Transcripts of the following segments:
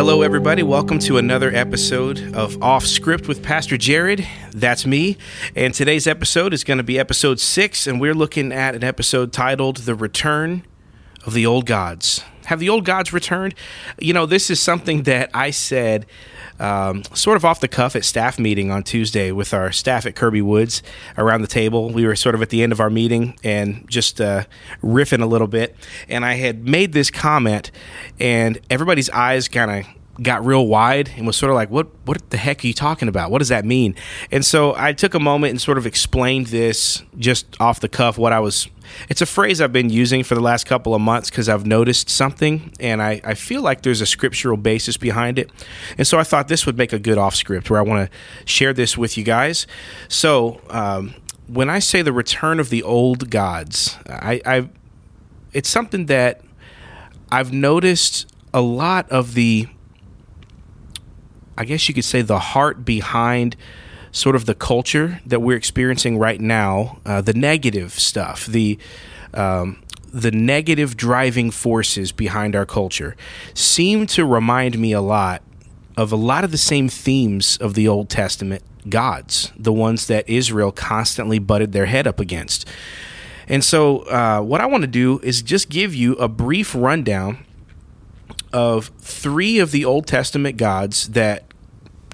Hello, everybody. Welcome to another episode of Off Script with Pastor Jared. That's me. And today's episode is going to be episode six, and we're looking at an episode titled The Return of the Old Gods. Have the old gods returned? You know, this is something that I said um, sort of off the cuff at staff meeting on Tuesday with our staff at Kirby Woods around the table. We were sort of at the end of our meeting and just uh, riffing a little bit. And I had made this comment, and everybody's eyes kind of got real wide and was sort of like, "What? What the heck are you talking about? What does that mean?" And so I took a moment and sort of explained this just off the cuff. What I was. It's a phrase I've been using for the last couple of months because I've noticed something, and I, I feel like there's a scriptural basis behind it. And so I thought this would make a good off script where I want to share this with you guys. So um, when I say the return of the old gods, I, I it's something that I've noticed a lot of the I guess you could say, the heart behind sort of the culture that we're experiencing right now, uh, the negative stuff, the um, the negative driving forces behind our culture, seem to remind me a lot of a lot of the same themes of the Old Testament gods, the ones that Israel constantly butted their head up against. And so, uh, what I want to do is just give you a brief rundown of three of the Old Testament gods that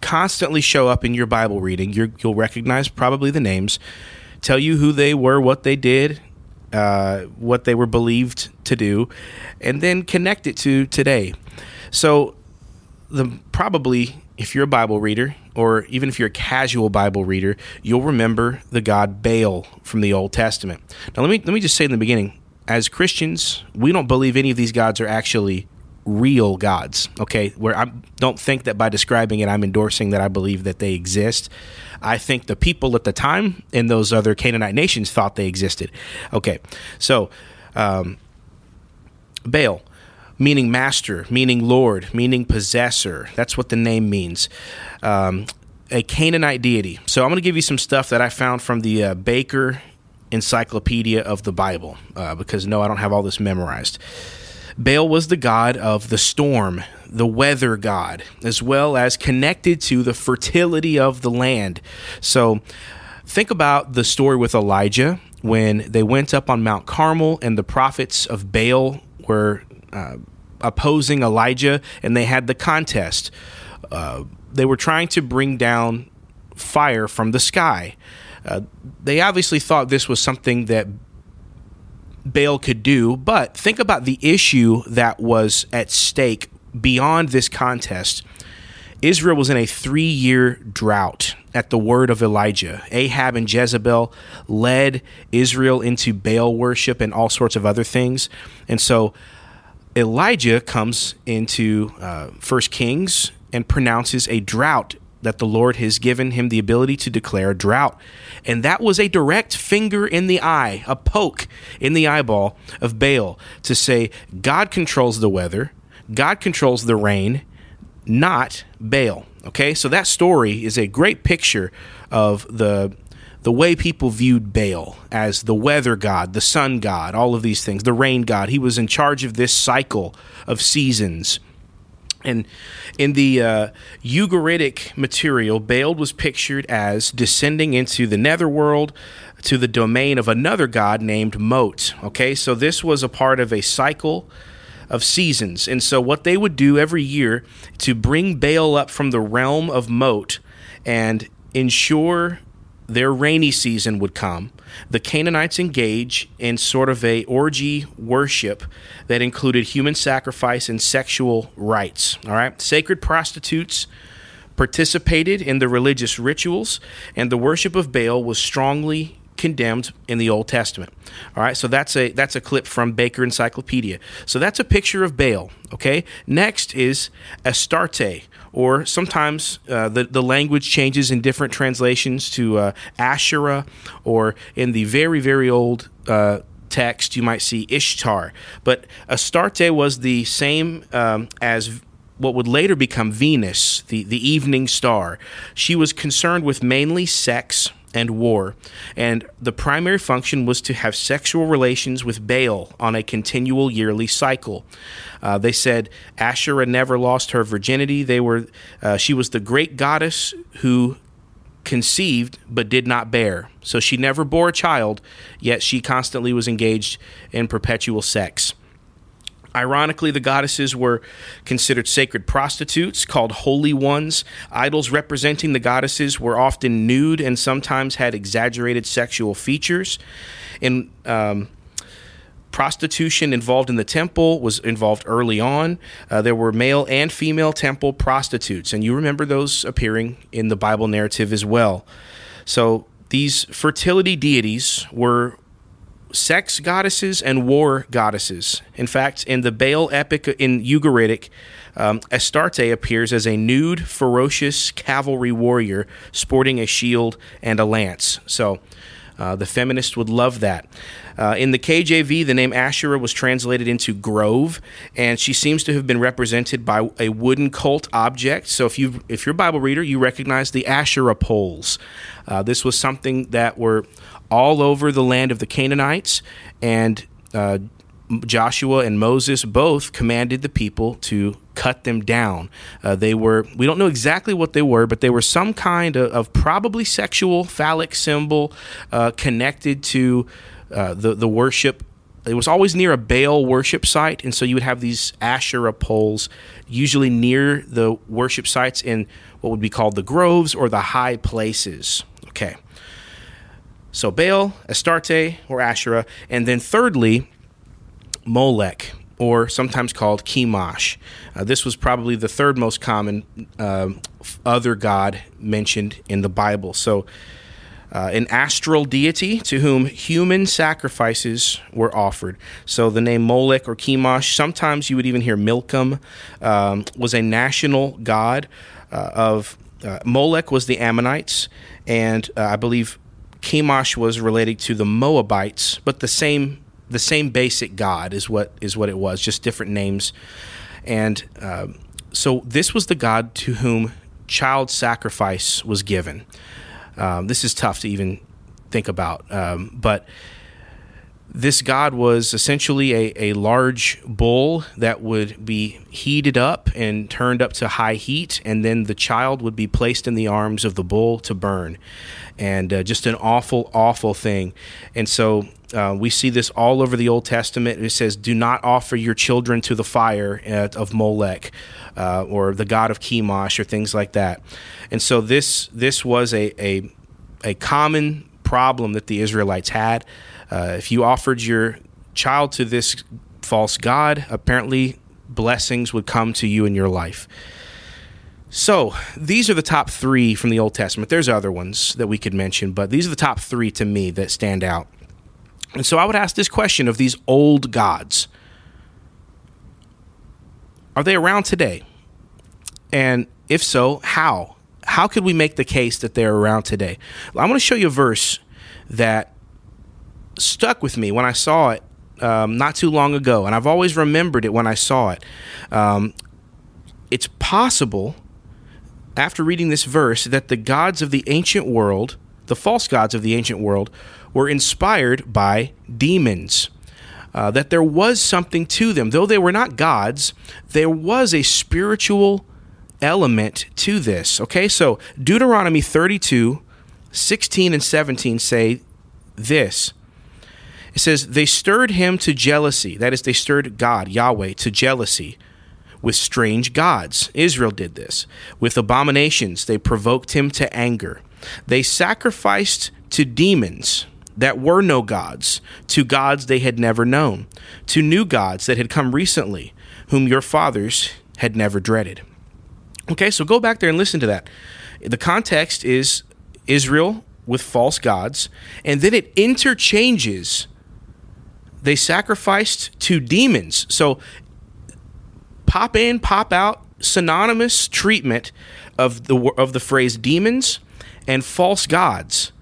constantly show up in your Bible reading. you will recognize probably the names, tell you who they were, what they did, uh, what they were believed to do, and then connect it to today. So, the probably if you're a Bible reader, or even if you're a casual Bible reader, you'll remember the god Baal from the Old Testament. Now, let me let me just say in the beginning, as Christians, we don't believe any of these gods are actually real gods. Okay, where I don't think that by describing it, I'm endorsing that I believe that they exist. I think the people at the time in those other Canaanite nations thought they existed. Okay, so um, Baal, meaning master, meaning Lord, meaning possessor. That's what the name means. Um, a Canaanite deity. So I'm going to give you some stuff that I found from the uh, Baker Encyclopedia of the Bible uh, because no, I don't have all this memorized. Baal was the god of the storm, the weather god, as well as connected to the fertility of the land. So think about the story with Elijah when they went up on Mount Carmel and the prophets of Baal were uh, opposing Elijah and they had the contest. Uh, they were trying to bring down fire from the sky. Uh, they obviously thought this was something that Baal could do. But think about the issue that was at stake beyond this contest. Israel was in a three year drought at the word of Elijah. Ahab and Jezebel led Israel into Baal worship and all sorts of other things. And so Elijah comes into uh, First Kings and pronounces a drought that the Lord has given him the ability to declare drought. And that was a direct finger in the eye, a poke in the eyeball of Baal to say, God controls the weather, God controls the rain, not Baal. Okay, so that story is a great picture of the the way people viewed Baal as the weather god, the sun god, all of these things, the rain god. He was in charge of this cycle of seasons and in the uh, Ugaritic material, Baal was pictured as descending into the netherworld to the domain of another god named Mot. Okay, so this was a part of a cycle of seasons. And so, what they would do every year to bring Baal up from the realm of Mot and ensure their rainy season would come, the Canaanites engage in sort of a orgy worship that included human sacrifice and sexual rites. All right, sacred prostitutes participated in the religious rituals, and the worship of Baal was strongly condemned in the Old Testament. All right, so that's a that's a clip from Baker Encyclopedia. So that's a picture of Baal. Okay, next is Astarte, or sometimes uh, the the language changes in different translations to uh, Asherah, or in the very very old. Uh, text you might see Ishtar, but Astarte was the same um, as what would later become Venus, the, the evening star. She was concerned with mainly sex and war. And the primary function was to have sexual relations with Baal on a continual yearly cycle. Uh, they said Asherah never lost her virginity. They were, uh, she was the great goddess who conceived but did not bear. So she never bore a child, yet she constantly was engaged in perpetual sex. Ironically, the goddesses were considered sacred prostitutes called holy ones. Idols representing the goddesses were often nude and sometimes had exaggerated sexual features. In um, prostitution involved in the temple was involved early on. Uh, there were male and female temple prostitutes, and you remember those appearing in the Bible narrative as well. So these fertility deities were sex goddesses and war goddesses. In fact, in the Baal epic in Ugaritic, um, Astarte appears as a nude, ferocious cavalry warrior sporting a shield and a lance. So uh, the feminists would love that. Uh, in the KJV, the name Asherah was translated into grove, and she seems to have been represented by a wooden cult object. So, if you if you're a Bible reader, you recognize the Asherah poles. Uh, this was something that were all over the land of the Canaanites, and uh, Joshua and Moses both commanded the people to cut them down. Uh, they were, we don't know exactly what they were, but they were some kind of, of probably sexual phallic symbol uh, connected to uh, the, the worship. It was always near a Baal worship site, and so you would have these Asherah poles, usually near the worship sites in what would be called the groves or the high places. Okay. So Baal, Astarte, or Asherah. And then thirdly, Molech, or sometimes called Chemosh. Uh, this was probably the third most common uh, other god mentioned in the Bible. So, uh, an astral deity to whom human sacrifices were offered. So, the name Molech or Chemosh, sometimes you would even hear Milcom, um, was a national god uh, of. Uh, Molech was the Ammonites, and uh, I believe Chemosh was related to the Moabites, but the same the same basic god is what is what it was, just different names. And uh, so this was the god to whom child sacrifice was given. Um, this is tough to even think about, um, but this god was essentially a, a large bull that would be heated up and turned up to high heat, and then the child would be placed in the arms of the bull to burn. And uh, just an awful, awful thing. And so uh, we see this all over the Old Testament. It says, Do not offer your children to the fire uh, of Molech. Uh, or the god of Chemosh, or things like that, and so this this was a a, a common problem that the Israelites had. Uh, if you offered your child to this false god, apparently blessings would come to you in your life. So, these are the top three from the Old Testament. There's other ones that we could mention, but these are the top three to me that stand out. And so, I would ask this question of these old gods Are they around today? And if so, how? How could we make the case that they're around today? I'm going to show you a verse that stuck with me when I saw it um, not too long ago, and I've always remembered it when I saw it. Um, it's possible, after reading this verse, that the gods of the ancient world, the false gods of the ancient world, were inspired by demons. Uh, that there was something to them. Though they were not gods, there was a spiritual element to this. Okay, so Deuteronomy 32, 16, and 17 say this it says, They stirred him to jealousy. That is, they stirred God, Yahweh, to jealousy with strange gods. Israel did this. With abominations, they provoked him to anger. They sacrificed to demons that were no gods, to gods they had never known, to new gods that had come recently, whom your fathers had never dreaded. Okay, so go back there and listen to that. The context is Israel with false gods, and then it interchanges they sacrificed to demons. So pop in, pop out, synonymous treatment of the of the phrase demons and false gods.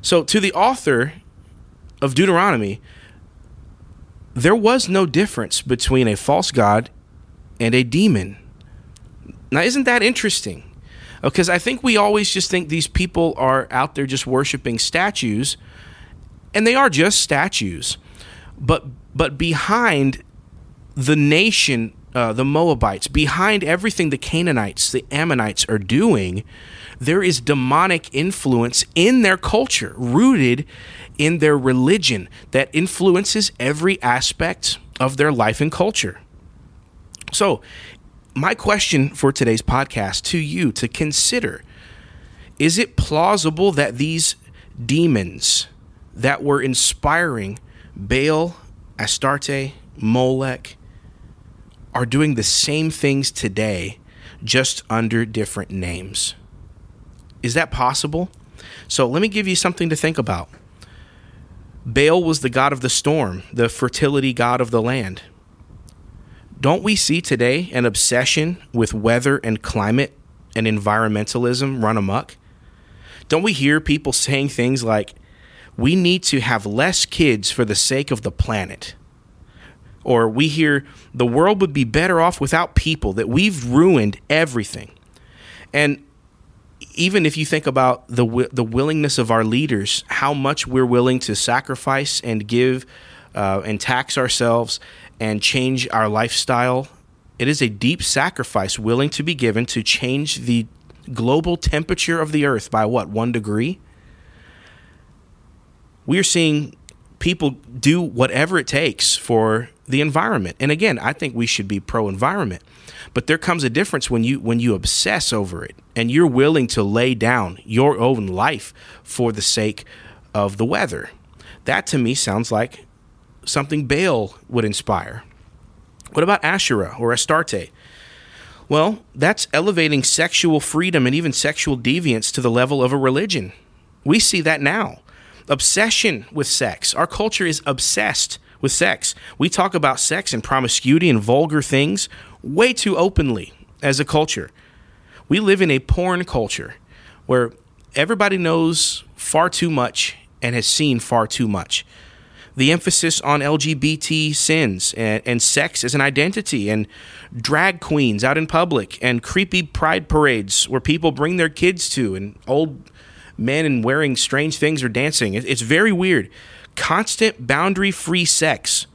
So to the author of Deuteronomy, there was no difference between a false god and a demon. Now, isn't that interesting? Uh, because I think we always just think these people are out there just worshiping statues, and they are just statues. But but behind the nation, uh, the Moabites, behind everything the Canaanites, the Ammonites are doing, there is demonic influence in their culture, rooted in their religion, that influences every aspect of their life and culture. So, my question for today's podcast to you to consider is it plausible that these demons that were inspiring Baal, Astarte, Molech are doing the same things today, just under different names? Is that possible? So let me give you something to think about. Baal was the god of the storm, the fertility god of the land. Don't we see today an obsession with weather and climate and environmentalism run amok? Don't we hear people saying things like, we need to have less kids for the sake of the planet? Or we hear the world would be better off without people, that we've ruined everything. And even if you think about the the willingness of our leaders, how much we're willing to sacrifice and give uh, and tax ourselves and change our lifestyle, it is a deep sacrifice willing to be given to change the global temperature of the earth by what one degree. We are seeing people do whatever it takes for the environment. And again, I think we should be pro environment. But there comes a difference when you when you obsess over it and you're willing to lay down your own life for the sake of the weather. That to me sounds like something Baal would inspire. What about Asherah or Astarte? Well, that's elevating sexual freedom and even sexual deviance to the level of a religion. We see that now. Obsession with sex. Our culture is obsessed with sex. We talk about sex and promiscuity and vulgar things way too openly as a culture. We live in a porn culture where everybody knows far too much and has seen far too much. The emphasis on LGBT sins and, and sex as an identity, and drag queens out in public, and creepy pride parades where people bring their kids to, and old men and wearing strange things or dancing. It's very weird. Constant boundary free sex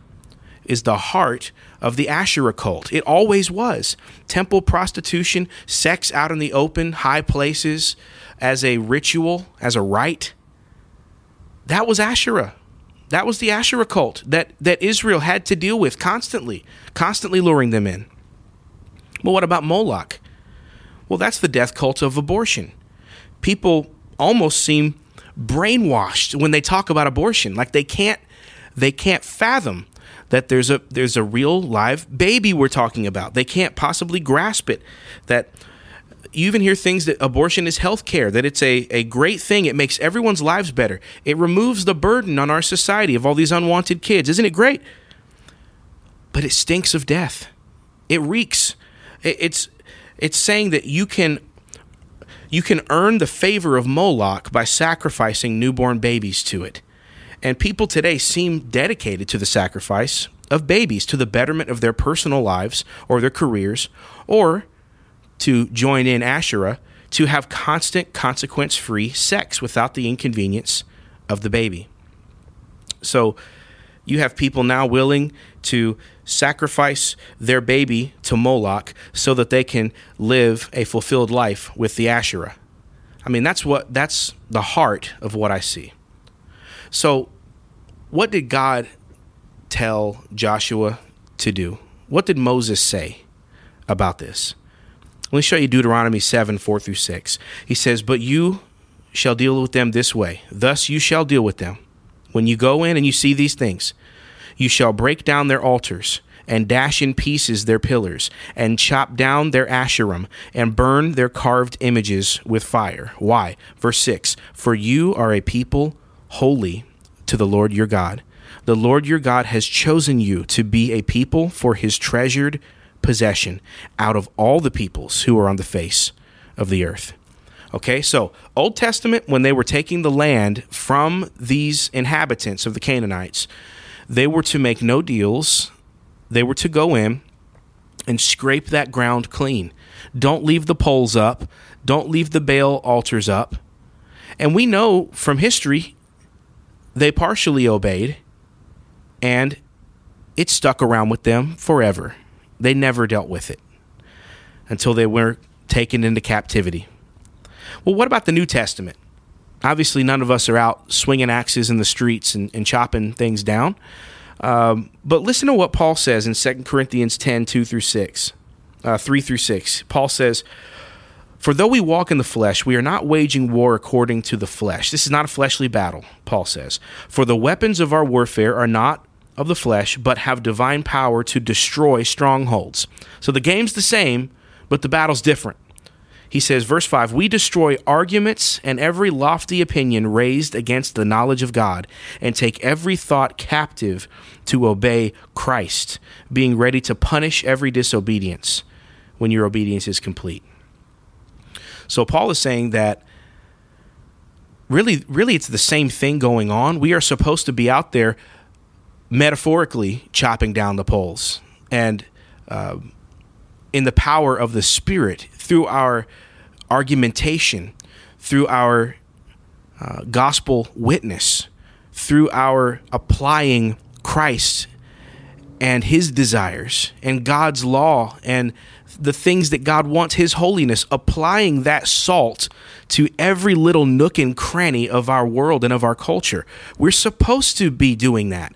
is the heart of the Asherah cult. It always was. Temple prostitution, sex out in the open, high places, as a ritual, as a rite. That was Asherah. That was the Asherah cult that, that Israel had to deal with constantly, constantly luring them in. Well, what about Moloch? Well, that's the death cult of abortion. People almost seem brainwashed when they talk about abortion. Like they can't they can't fathom that there's a there's a real live baby we're talking about. They can't possibly grasp it. That you even hear things that abortion is health care, that it's a, a great thing. It makes everyone's lives better. It removes the burden on our society of all these unwanted kids. Isn't it great? But it stinks of death. It reeks. It, it's it's saying that you can you can earn the favor of Moloch by sacrificing newborn babies to it. And people today seem dedicated to the sacrifice of babies to the betterment of their personal lives or their careers, or to join in Asherah to have constant, consequence free sex without the inconvenience of the baby. So you have people now willing to sacrifice their baby to Moloch so that they can live a fulfilled life with the Asherah. I mean, that's what that's the heart of what I see. So, what did God tell Joshua to do? What did Moses say about this? Let me show you Deuteronomy 7 4 through 6. He says, But you shall deal with them this way. Thus you shall deal with them. When you go in and you see these things, you shall break down their altars and dash in pieces their pillars, and chop down their asherim, and burn their carved images with fire. Why? Verse 6 For you are a people holy to the Lord your God. The Lord your God has chosen you to be a people for his treasured possession out of all the peoples who are on the face of the earth. Okay, so Old Testament, when they were taking the land from these inhabitants of the Canaanites, they were to make no deals. They were to go in and scrape that ground clean. Don't leave the poles up. Don't leave the Baal altars up. And we know from history they partially obeyed and it stuck around with them forever. They never dealt with it until they were taken into captivity. Well, what about the New Testament? Obviously, none of us are out swinging axes in the streets and, and chopping things down. Um, but listen to what Paul says in 2 Corinthians 10 2 through 6, uh, 3 through 6. Paul says, For though we walk in the flesh, we are not waging war according to the flesh. This is not a fleshly battle, Paul says. For the weapons of our warfare are not of the flesh, but have divine power to destroy strongholds. So the game's the same, but the battle's different. He says, verse 5 We destroy arguments and every lofty opinion raised against the knowledge of God, and take every thought captive to obey Christ, being ready to punish every disobedience when your obedience is complete. So Paul is saying that really, really, it's the same thing going on. We are supposed to be out there metaphorically chopping down the poles and uh, in the power of the Spirit through our argumentation, through our uh, gospel witness, through our applying Christ and his desires and God's law and the things that God wants, his holiness, applying that salt to every little nook and cranny of our world and of our culture. We're supposed to be doing that.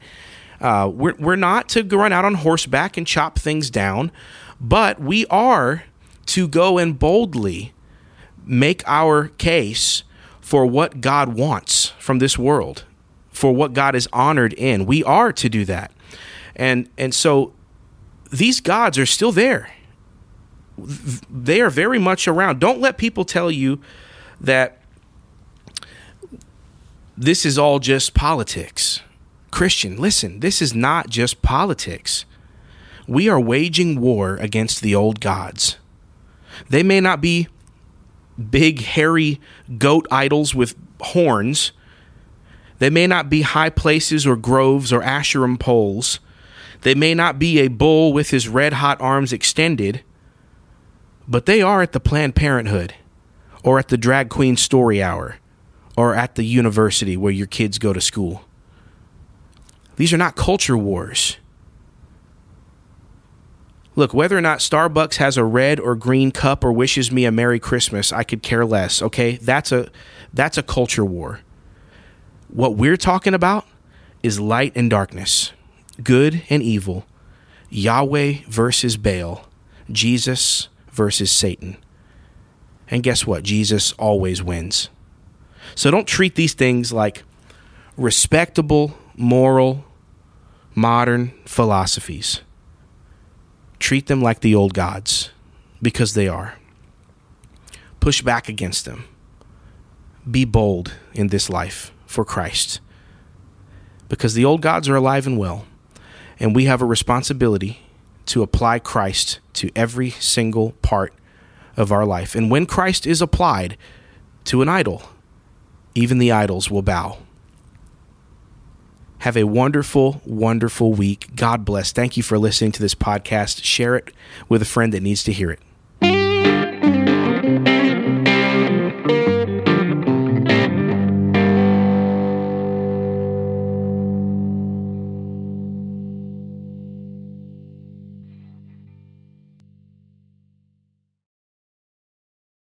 Uh, we're, we're not to run out on horseback and chop things down, but we are to go and boldly make our case for what God wants from this world, for what God is honored in. We are to do that. And and so these gods are still there. They are very much around. Don't let people tell you that this is all just politics. Christian, listen, this is not just politics. We are waging war against the old gods. They may not be big, hairy goat idols with horns. They may not be high places or groves or Asherim poles. They may not be a bull with his red hot arms extended, but they are at the Planned Parenthood or at the Drag Queen Story Hour or at the university where your kids go to school. These are not culture wars. Look, whether or not Starbucks has a red or green cup or wishes me a Merry Christmas, I could care less, okay? That's a that's a culture war. What we're talking about is light and darkness, good and evil, Yahweh versus Baal, Jesus versus Satan. And guess what? Jesus always wins. So don't treat these things like respectable, moral, modern philosophies. Treat them like the old gods, because they are. Push back against them. Be bold in this life for Christ, because the old gods are alive and well, and we have a responsibility to apply Christ to every single part of our life. And when Christ is applied to an idol, even the idols will bow. Have a wonderful, wonderful week. God bless. Thank you for listening to this podcast. Share it with a friend that needs to hear it.